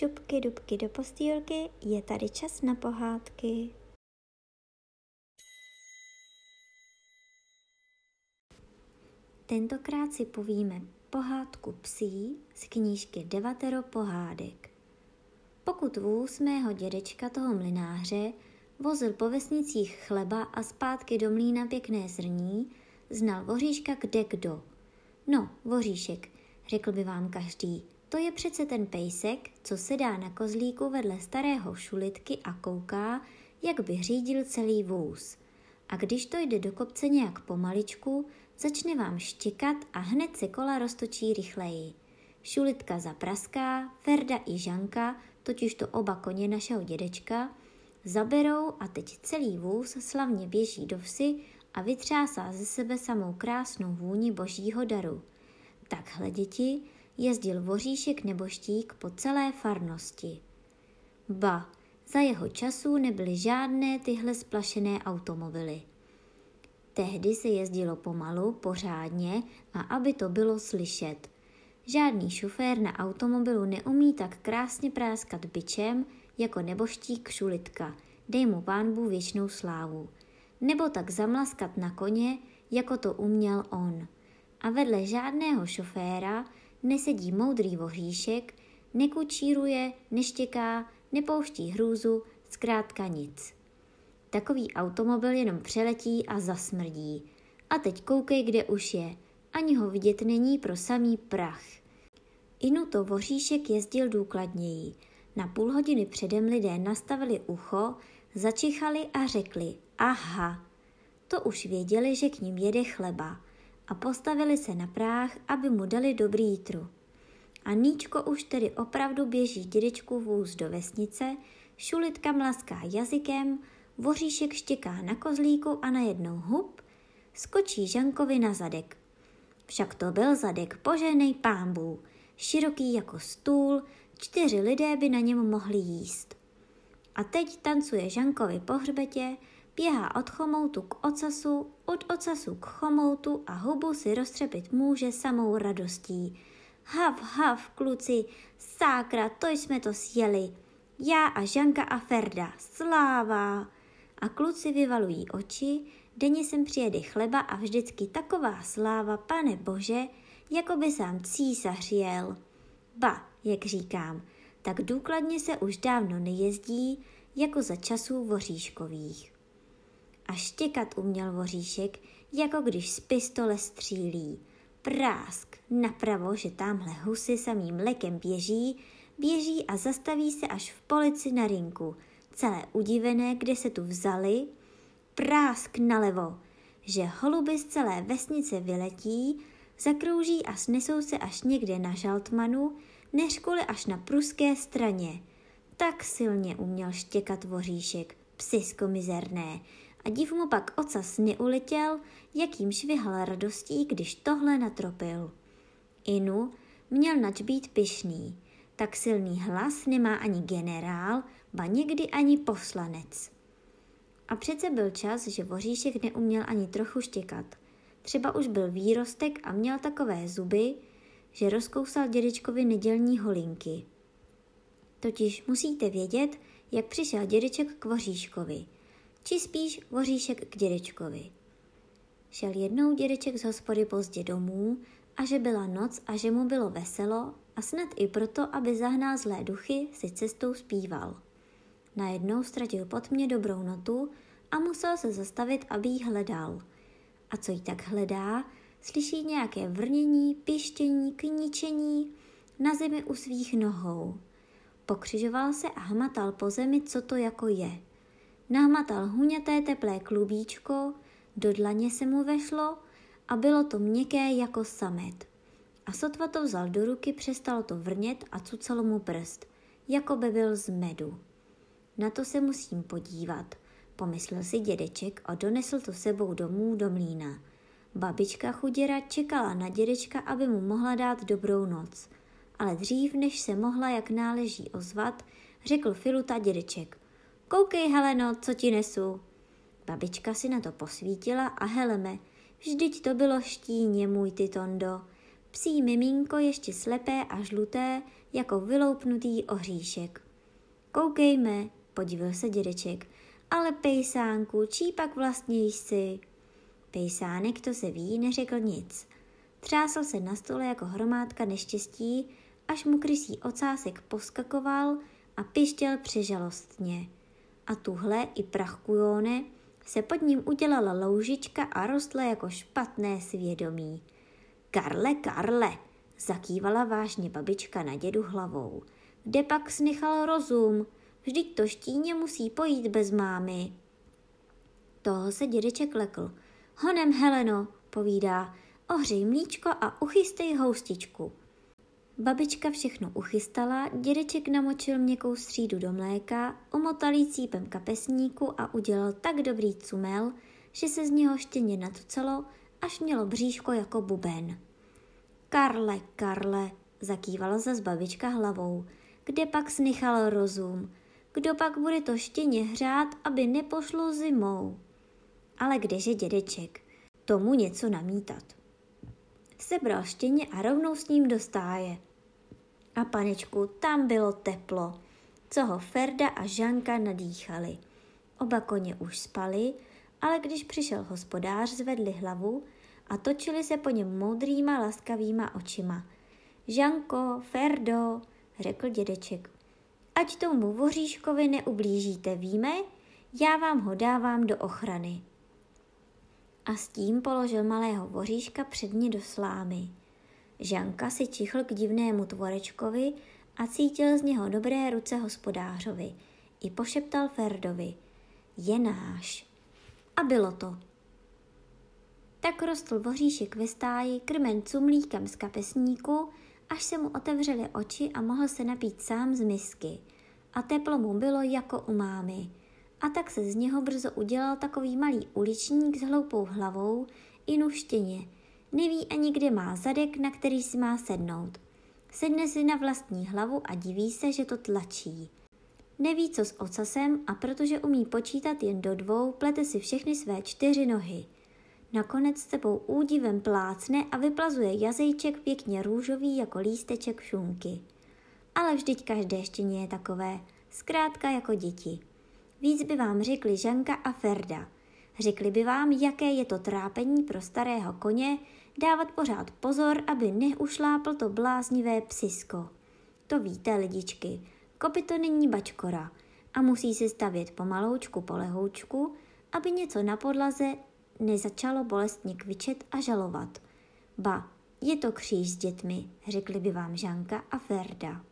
šupky dubky do postýlky, je tady čas na pohádky. Tentokrát si povíme pohádku psí z knížky Devatero pohádek. Pokud vůz mého dědečka toho mlináře vozil po vesnicích chleba a zpátky do mlína pěkné zrní, znal voříška kde kdo. No, voříšek, řekl by vám každý, to je přece ten pejsek, co sedá na kozlíku vedle starého šulitky a kouká, jak by řídil celý vůz. A když to jde do kopce nějak pomaličku, začne vám štěkat a hned se kola roztočí rychleji. Šulitka zapraská, Ferda i Žanka, totiž to oba koně našeho dědečka, zaberou a teď celý vůz slavně běží do vsi a vytřásá ze sebe samou krásnou vůni božího daru. Takhle, děti, jezdil voříšek nebo štík po celé farnosti. Ba, za jeho časů nebyly žádné tyhle splašené automobily. Tehdy se jezdilo pomalu, pořádně a aby to bylo slyšet. Žádný šofér na automobilu neumí tak krásně práskat byčem jako neboštík šulitka, dej mu pán Bůh věčnou slávu. Nebo tak zamlaskat na koně, jako to uměl on. A vedle žádného šoféra nesedí moudrý voříšek, nekučíruje, neštěká, nepouští hrůzu, zkrátka nic. Takový automobil jenom přeletí a zasmrdí. A teď koukej, kde už je. Ani ho vidět není pro samý prach. Inu to voříšek jezdil důkladněji. Na půl hodiny předem lidé nastavili ucho, začichali a řekli aha. To už věděli, že k ním jede chleba a postavili se na práh, aby mu dali dobrý jitru. A Níčko už tedy opravdu běží dědečku vůz do vesnice, šulitka mlaská jazykem, voříšek štěká na kozlíku a najednou hub, skočí Žankovi na zadek. Však to byl zadek poženej pámbů, široký jako stůl, čtyři lidé by na něm mohli jíst. A teď tancuje Žankovi po hřbetě, běhá od chomoutu k ocasu, od ocasu k chomoutu a hubu si roztřepit může samou radostí. Hav, hav, kluci, sákra, to jsme to sjeli. Já a Žanka a Ferda, sláva! A kluci vyvalují oči, denně sem přijede chleba a vždycky taková sláva, pane bože, jako by sám císař jel. Ba, jak říkám, tak důkladně se už dávno nejezdí, jako za časů voříškových a štěkat uměl voříšek, jako když z pistole střílí. Prásk, napravo, že tamhle husy samým lekem běží, běží a zastaví se až v polici na rinku, celé udivené, kde se tu vzali. Prásk nalevo, že holuby z celé vesnice vyletí, zakrouží a snesou se až někde na žaltmanu, neřkuli až na pruské straně. Tak silně uměl štěkat voříšek, psisko mizerné, a div mu pak ocas neuletěl, jakým švihal radostí, když tohle natropil. Inu měl nač být pyšný, tak silný hlas nemá ani generál, ba někdy ani poslanec. A přece byl čas, že voříšek neuměl ani trochu štěkat. Třeba už byl výrostek a měl takové zuby, že rozkousal dědečkovi nedělní holinky. Totiž musíte vědět, jak přišel dědeček k voříškovi – či spíš voříšek k dědečkovi. Šel jednou dědeček z hospody pozdě domů a že byla noc a že mu bylo veselo a snad i proto, aby zahnal zlé duchy, si cestou zpíval. Najednou ztratil pod mě dobrou notu a musel se zastavit, aby ji hledal. A co jí tak hledá, slyší nějaké vrnění, pištění, kníčení na zemi u svých nohou. Pokřižoval se a hmatal po zemi, co to jako je – Nahmatal huněté teplé klubíčko, do dlaně se mu vešlo a bylo to měkké jako samet. A sotva to vzal do ruky, přestalo to vrnět a cucalo mu prst, jako by byl z medu. Na to se musím podívat, pomyslel si dědeček a donesl to sebou domů do mlína. Babička chuděra čekala na dědečka, aby mu mohla dát dobrou noc. Ale dřív, než se mohla jak náleží ozvat, řekl Filuta dědeček. Koukej, Heleno, co ti nesu. Babička si na to posvítila a heleme, vždyť to bylo štíně, můj ty Tondo. Psí miminko ještě slepé a žluté, jako vyloupnutý ohříšek. Koukejme, podíval se dědeček, ale pejsánku, čí pak vlastně jsi? Pejsánek, to se ví, neřekl nic. Třásl se na stole jako hromádka neštěstí, až mu krysí ocásek poskakoval a pištěl přežalostně. A tuhle i prachkujone se pod ním udělala loužička a rostla jako špatné svědomí. Karle, Karle, zakývala vážně babička na dědu hlavou. Kde pak snichal rozum? Vždyť to štíně musí pojít bez mámy. Toho se dědeček lekl. Honem, Heleno, povídá, ohřej mlíčko a uchystej houstičku. Babička všechno uchystala, dědeček namočil měkkou střídu do mléka, omotal jí cípem kapesníku a udělal tak dobrý cumel, že se z něho štěně natucelo, až mělo bříško jako buben. Karle, Karle, zakývala zas babička hlavou, kde pak snichal rozum, kdo pak bude to štěně hřát, aby nepošlo zimou. Ale kdeže dědeček, tomu něco namítat. Sebral štěně a rovnou s ním do stáje. A panečku, tam bylo teplo, co ho Ferda a Žanka nadýchali. Oba koně už spali, ale když přišel hospodář, zvedli hlavu a točili se po něm moudrýma, laskavýma očima. Žanko, Ferdo, řekl dědeček, ať tomu voříškovi neublížíte, víme? Já vám ho dávám do ochrany. A s tím položil malého voříška předně do slámy. Žanka si čichl k divnému tvorečkovi a cítil z něho dobré ruce hospodářovi. I pošeptal Ferdovi. Je náš. A bylo to. Tak rostl voříšek ve stáji, krmen cumlíkem z kapesníku, až se mu otevřely oči a mohl se napít sám z misky. A teplo mu bylo jako u mámy. A tak se z něho brzo udělal takový malý uličník s hloupou hlavou i nuštěně. Neví ani kde má zadek, na který si má sednout. Sedne si na vlastní hlavu a diví se, že to tlačí. Neví, co s ocasem a protože umí počítat jen do dvou, plete si všechny své čtyři nohy – Nakonec s tebou údivem plácne a vyplazuje jazejček pěkně růžový jako lísteček šunky. Ale vždyť každé štěně je takové, zkrátka jako děti. Víc by vám řekli Žanka a Ferda. Řekli by vám, jaké je to trápení pro starého koně dávat pořád pozor, aby neušlápl to bláznivé psisko. To víte, lidičky, kopy to není bačkora a musí se stavět pomaloučku po lehoučku, aby něco na podlaze nezačalo bolestně kvičet a žalovat. Ba, je to kříž s dětmi, řekli by vám Žanka a Ferda.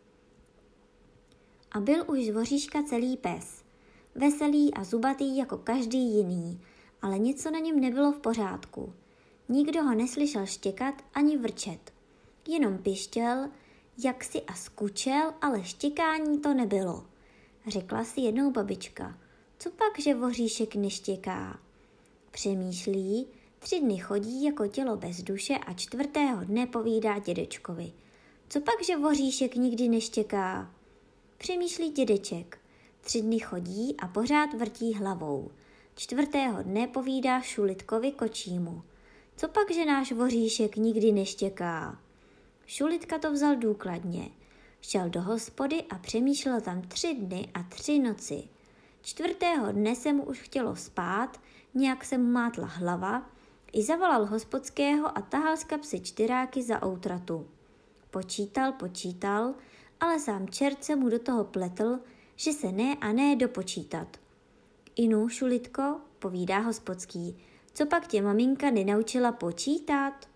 A byl už z voříška celý pes. Veselý a zubatý jako každý jiný, ale něco na něm nebylo v pořádku. Nikdo ho neslyšel štěkat ani vrčet. Jenom pištěl, jak si a skučel, ale štěkání to nebylo. Řekla si jednou babička. Co pak, že voříšek neštěká? Přemýšlí, tři dny chodí jako tělo bez duše a čtvrtého dne povídá dědečkovi. Co pak, že voříšek nikdy neštěká? Přemýšlí dědeček. Tři dny chodí a pořád vrtí hlavou. Čtvrtého dne povídá Šulitkovi kočímu. Co pak, že náš voříšek nikdy neštěká? Šulitka to vzal důkladně. Šel do hospody a přemýšlel tam tři dny a tři noci. Čtvrtého dne se mu už chtělo spát, nějak se mu mátla hlava, i zavolal hospodského a tahal z kapsy čtyráky za outratu. Počítal, počítal, ale sám čert se mu do toho pletl, že se ne a ne dopočítat. Inu, Šulitko, povídá hospodský, co pak tě maminka nenaučila počítat?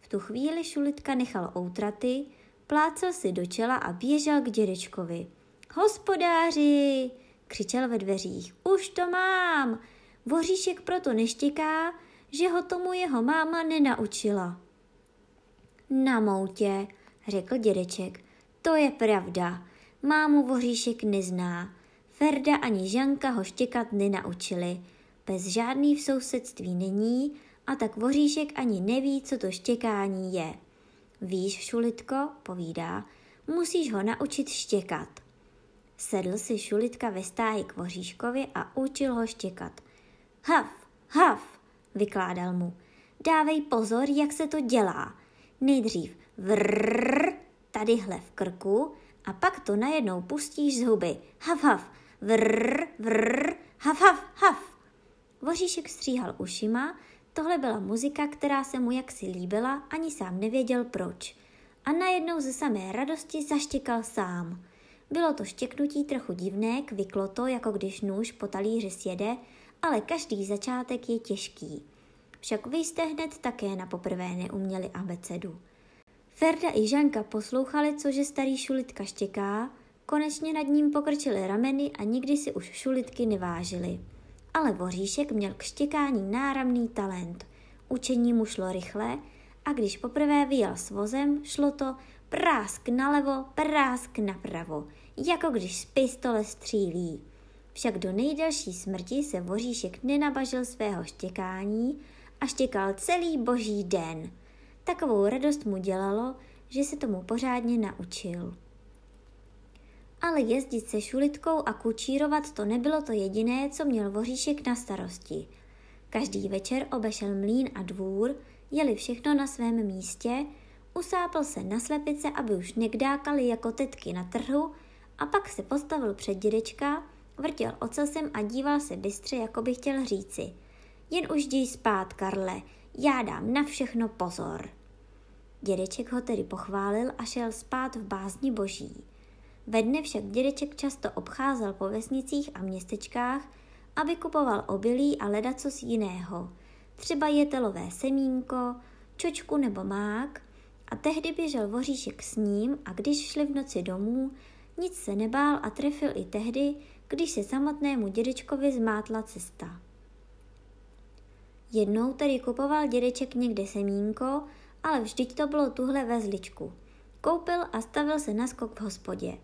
V tu chvíli Šulitka nechal outraty, plácel si do čela a běžel k dědečkovi. Hospodáři, křičel ve dveřích, už to mám, Voříšek proto neštěká, že ho tomu jeho máma nenaučila. Na moutě, řekl dědeček, to je pravda. Mámu voříšek nezná. Ferda ani Žanka ho štěkat nenaučili. Bez žádný v sousedství není a tak voříšek ani neví, co to štěkání je. Víš, Šulitko, povídá, musíš ho naučit štěkat. Sedl si Šulitka ve stáji k voříškovi a učil ho štěkat – Hav, hav, vykládal mu. Dávej pozor, jak se to dělá. Nejdřív vrrr, tadyhle v krku a pak to najednou pustíš z huby. Hav, hav, vrrr, vrrr, hav, hav, hav. Voříšek stříhal ušima, tohle byla muzika, která se mu jaksi líbila, ani sám nevěděl proč. A najednou ze samé radosti zaštěkal sám. Bylo to štěknutí trochu divné, kvyklo to, jako když nůž po talíři sjede, ale každý začátek je těžký. Však vy jste hned také na poprvé neuměli abecedu. Ferda i Žanka poslouchali, cože starý šulitka štěká, konečně nad ním pokrčili rameny a nikdy si už šulitky nevážili. Ale Voříšek měl k štěkání náramný talent. Učení mu šlo rychle a když poprvé vyjel s vozem, šlo to prásk nalevo, prásk napravo, jako když z pistole střílí. Však do nejdelší smrti se Voříšek nenabažil svého štěkání a štěkal celý boží den. Takovou radost mu dělalo, že se tomu pořádně naučil. Ale jezdit se šulitkou a kučírovat to nebylo to jediné, co měl Voříšek na starosti. Každý večer obešel mlín a dvůr, jeli všechno na svém místě, usápl se na slepice, aby už nekdákali jako tetky na trhu a pak se postavil před dědečka, vrtěl ocasem a díval se bystře, jako by chtěl říci. Jen už jdi spát, Karle, já dám na všechno pozor. Dědeček ho tedy pochválil a šel spát v bázni boží. Ve dne však dědeček často obcházel po vesnicích a městečkách, aby kupoval obilí a ledacos jiného, třeba jetelové semínko, čočku nebo mák, a tehdy běžel voříšek s ním a když šli v noci domů, nic se nebál a trefil i tehdy, když se samotnému dědečkovi zmátla cesta. Jednou tedy kupoval dědeček někde semínko, ale vždyť to bylo tuhle ve zličku. Koupil a stavil se na skok v hospodě.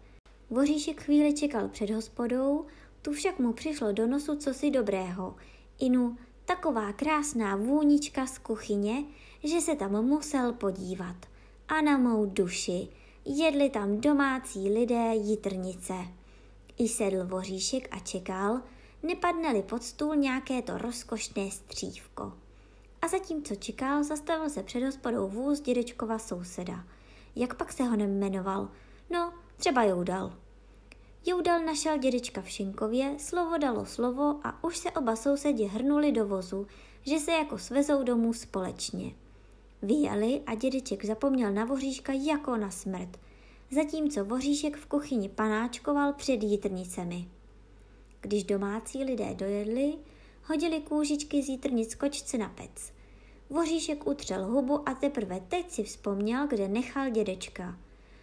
Voříšek chvíli čekal před hospodou, tu však mu přišlo do nosu cosi dobrého. Inu, taková krásná vůnička z kuchyně, že se tam musel podívat. A na mou duši, jedli tam domácí lidé jitrnice. I sedl voříšek a čekal, nepadne-li pod stůl nějaké to rozkošné střívko. A zatímco čekal, zastavil se před hospodou vůz dědečkova souseda. Jak pak se ho nemenoval? No, třeba Joudal. Joudal našel dědečka v Šinkově, slovo dalo slovo a už se oba sousedi hrnuli do vozu, že se jako svezou domů společně. Vyjeli a dědeček zapomněl na voříška jako na smrt, zatímco voříšek v kuchyni panáčkoval před jitrnicemi. Když domácí lidé dojedli, hodili kůžičky z jitrnic kočce na pec. Voříšek utřel hubu a teprve teď si vzpomněl, kde nechal dědečka.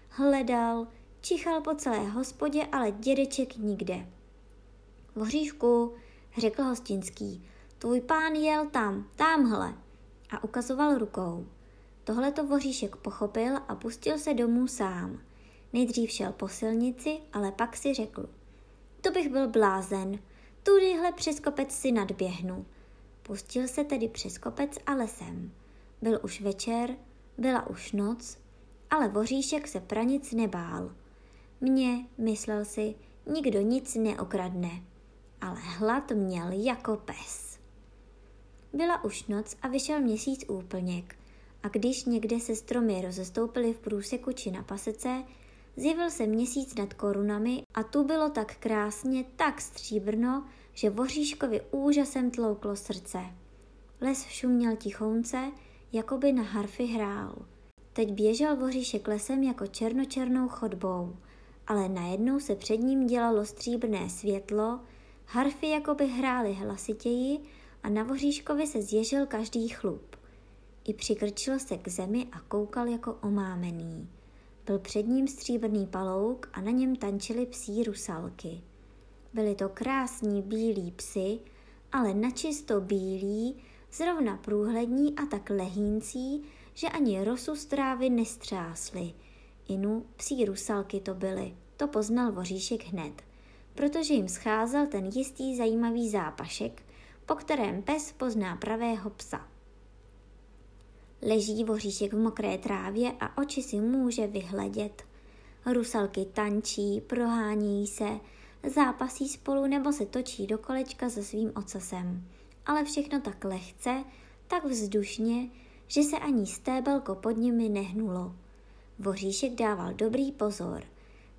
Hledal, čichal po celé hospodě, ale dědeček nikde. Voříšku, řekl hostinský, tvůj pán jel tam, tamhle a ukazoval rukou. Tohle to voříšek pochopil a pustil se domů sám. Nejdřív šel po silnici, ale pak si řekl. To bych byl blázen. Tudyhle přes kopec si nadběhnu. Pustil se tedy přes kopec a lesem. Byl už večer, byla už noc, ale voříšek se pranic nebál. Mně, myslel si, nikdo nic neokradne, ale hlad měl jako pes. Byla už noc a vyšel měsíc úplněk a když někde se stromy rozestoupily v průseku či na pasece, zjevil se měsíc nad korunami a tu bylo tak krásně, tak stříbrno, že Voříškovi úžasem tlouklo srdce. Les šuměl tichounce, jako by na harfy hrál. Teď běžel Voříšek lesem jako černočernou chodbou, ale najednou se před ním dělalo stříbrné světlo, harfy jako by hrály hlasitěji a na Voříškovi se zježil každý chlup. I přikrčil se k zemi a koukal jako omámený. Byl před ním stříbrný palouk a na něm tančily psí rusalky. Byli to krásní bílí psy, ale načisto bílí, zrovna průhlední a tak lehíncí, že ani rosu z trávy nestřásly. Inu, psí rusalky to byly, to poznal voříšek hned, protože jim scházel ten jistý zajímavý zápašek, po kterém pes pozná pravého psa. Leží voříšek v mokré trávě a oči si může vyhledět. Rusalky tančí, prohání se, zápasí spolu nebo se točí do kolečka se svým ocasem. Ale všechno tak lehce, tak vzdušně, že se ani stébelko pod nimi nehnulo. Voříšek dával dobrý pozor.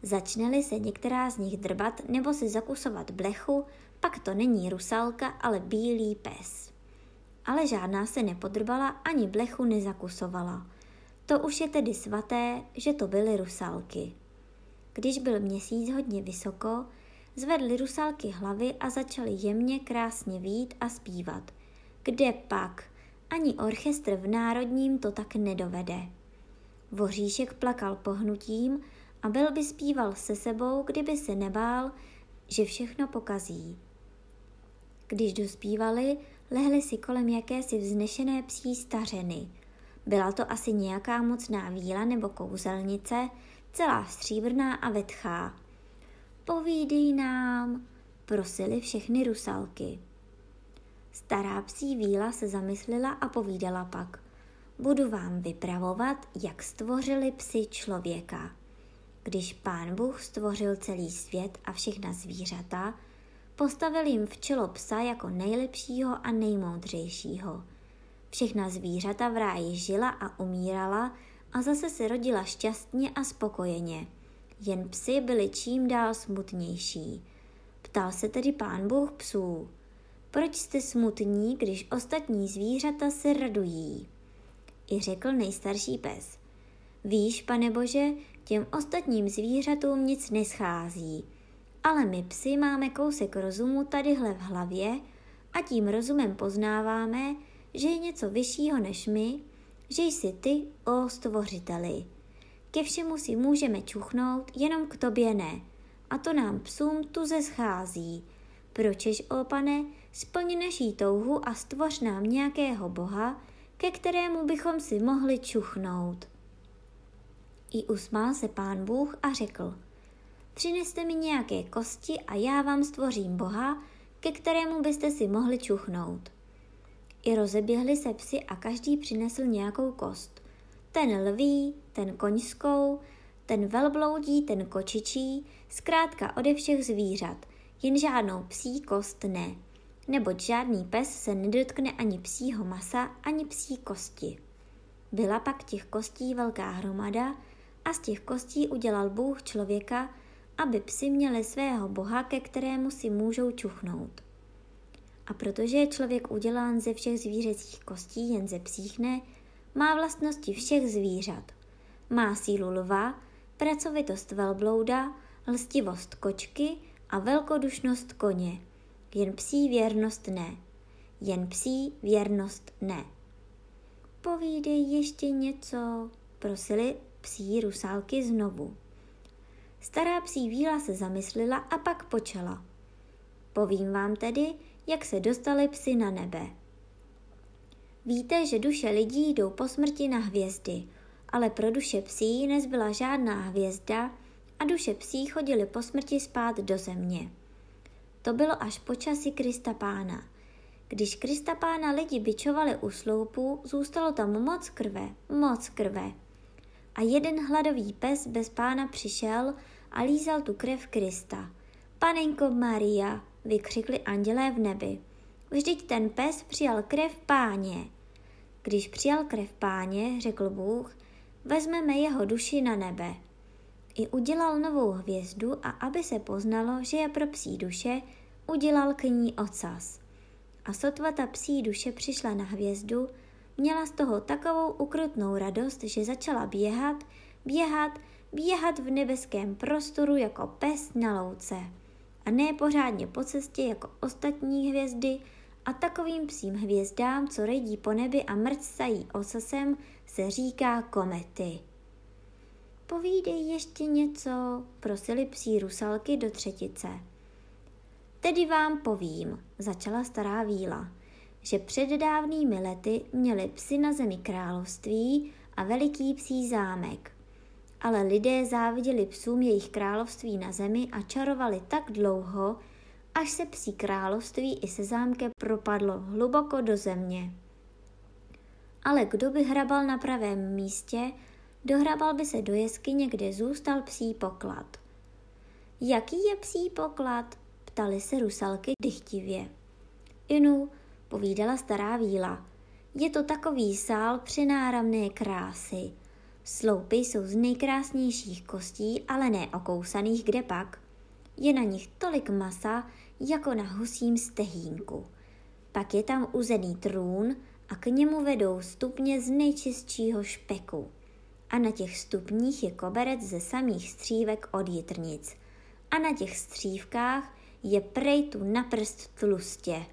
Začneli se některá z nich drbat nebo si zakusovat blechu, pak to není rusalka, ale bílý pes. Ale žádná se nepodrbala ani blechu nezakusovala. To už je tedy svaté, že to byly rusalky. Když byl měsíc hodně vysoko, zvedly rusalky hlavy a začaly jemně krásně vít a zpívat. Kde pak? Ani orchestr v Národním to tak nedovede. Voříšek plakal pohnutím a byl by zpíval se sebou, kdyby se nebál, že všechno pokazí. Když dospívali, lehli si kolem jakési vznešené psí stařeny. Byla to asi nějaká mocná víla nebo kouzelnice, celá stříbrná a vetchá. Povídej nám, prosili všechny rusalky. Stará psí víla se zamyslela a povídala pak. Budu vám vypravovat, jak stvořili psi člověka. Když pán Bůh stvořil celý svět a všechna zvířata, postavil jim v čelo psa jako nejlepšího a nejmoudřejšího. Všechna zvířata v ráji žila a umírala a zase se rodila šťastně a spokojeně. Jen psy byly čím dál smutnější. Ptal se tedy pán Bůh psů. Proč jste smutní, když ostatní zvířata se radují? I řekl nejstarší pes. Víš, pane Bože, těm ostatním zvířatům nic neschází, ale my psi máme kousek rozumu tadyhle v hlavě a tím rozumem poznáváme, že je něco vyššího než my, že jsi ty, o stvořiteli. Ke všemu si můžeme čuchnout, jenom k tobě ne. A to nám psům tuze schází. Pročež, o pane, splň naší touhu a stvoř nám nějakého boha, ke kterému bychom si mohli čuchnout. I usmál se pán Bůh a řekl, přineste mi nějaké kosti a já vám stvořím boha, ke kterému byste si mohli čuchnout. I rozeběhli se psi a každý přinesl nějakou kost. Ten lví, ten koňskou, ten velbloudí, ten kočičí, zkrátka ode všech zvířat, jen žádnou psí kost ne, neboť žádný pes se nedotkne ani psího masa, ani psí kosti. Byla pak těch kostí velká hromada a z těch kostí udělal Bůh člověka, aby psi měli svého boha, ke kterému si můžou čuchnout. A protože je člověk udělán ze všech zvířecích kostí, jen ze psích ne, má vlastnosti všech zvířat. Má sílu lva, pracovitost velblouda, lstivost kočky a velkodušnost koně. Jen psí věrnost ne. Jen psí věrnost ne. Povídej ještě něco, prosili psí rusálky znovu. Stará psí víla se zamyslela a pak počala. Povím vám tedy, jak se dostali psy na nebe. Víte, že duše lidí jdou po smrti na hvězdy, ale pro duše psí nezbyla žádná hvězda a duše psí chodily po smrti spát do země. To bylo až po časi Krista Pána. Když Krista Pána lidi bičovali u sloupu, zůstalo tam moc krve, moc krve. A jeden hladový pes bez pána přišel a lízal tu krev Krista. Panenko Maria, vykřikli andělé v nebi. Vždyť ten pes přijal krev páně. Když přijal krev páně, řekl Bůh, vezmeme jeho duši na nebe. I udělal novou hvězdu a aby se poznalo, že je pro psí duše, udělal k ní ocas. A sotva ta psí duše přišla na hvězdu, měla z toho takovou ukrutnou radost, že začala běhat, běhat, běhat v nebeském prostoru jako pes na louce a ne pořádně po cestě jako ostatní hvězdy a takovým psím hvězdám, co rejdí po nebi a mrcají ocasem, se říká komety. Povídej ještě něco, prosili psí rusalky do třetice. Tedy vám povím, začala stará víla, že před dávnými lety měli psi na zemi království a veliký psí zámek ale lidé záviděli psům jejich království na zemi a čarovali tak dlouho, až se psí království i se zámkem propadlo hluboko do země. Ale kdo by hrabal na pravém místě, dohrabal by se do jeskyně, kde zůstal psí poklad. Jaký je psí poklad? ptali se rusalky dychtivě. Inu, povídala stará víla. Je to takový sál přenáramné krásy. Sloupy jsou z nejkrásnějších kostí, ale ne okousaných kde pak. Je na nich tolik masa, jako na husím stehínku. Pak je tam uzený trůn a k němu vedou stupně z nejčistšího špeku. A na těch stupních je koberec ze samých střívek od jitrnic. A na těch střívkách je prej tu na prst tlustě.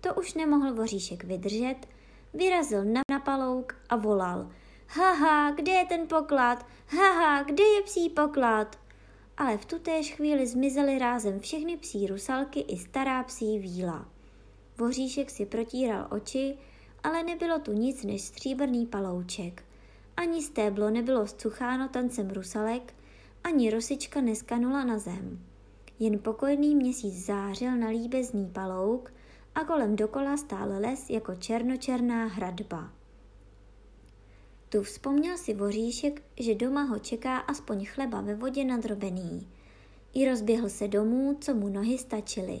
To už nemohl voříšek vydržet, vyrazil na, na palouk a volal. Haha, kde je ten poklad? Haha, kde je psí poklad? Ale v tutéž chvíli zmizely rázem všechny psí rusalky i stará psí víla. Voříšek si protíral oči, ale nebylo tu nic než stříbrný palouček. Ani stéblo nebylo zcucháno tancem rusalek, ani rosička neskanula na zem. Jen pokojný měsíc zářil na líbezný palouk a kolem dokola stál les jako černočerná hradba. Tu vzpomněl si voříšek, že doma ho čeká aspoň chleba ve vodě nadrobený. I rozběhl se domů, co mu nohy stačily.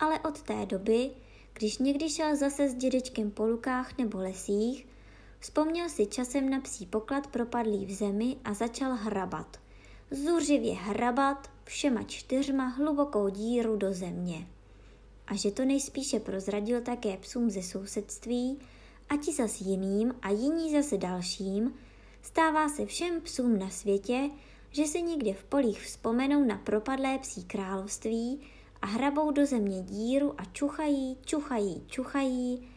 Ale od té doby, když někdy šel zase s dědečkem po lukách nebo lesích, vzpomněl si časem na psí poklad propadlý v zemi a začal hrabat. Zuřivě hrabat všema čtyřma hlubokou díru do země. A že to nejspíše prozradil také psům ze sousedství, a ti zas jiným a jiní zase dalším, stává se všem psům na světě, že se někde v polích vzpomenou na propadlé psí království a hrabou do země díru a čuchají, čuchají, čuchají,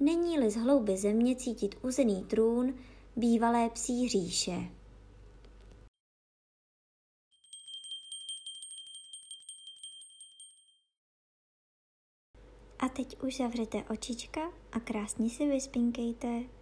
není-li z hlouby země cítit uzený trůn bývalé psí říše. A teď už zavřete očička a krásně si vyspinkejte.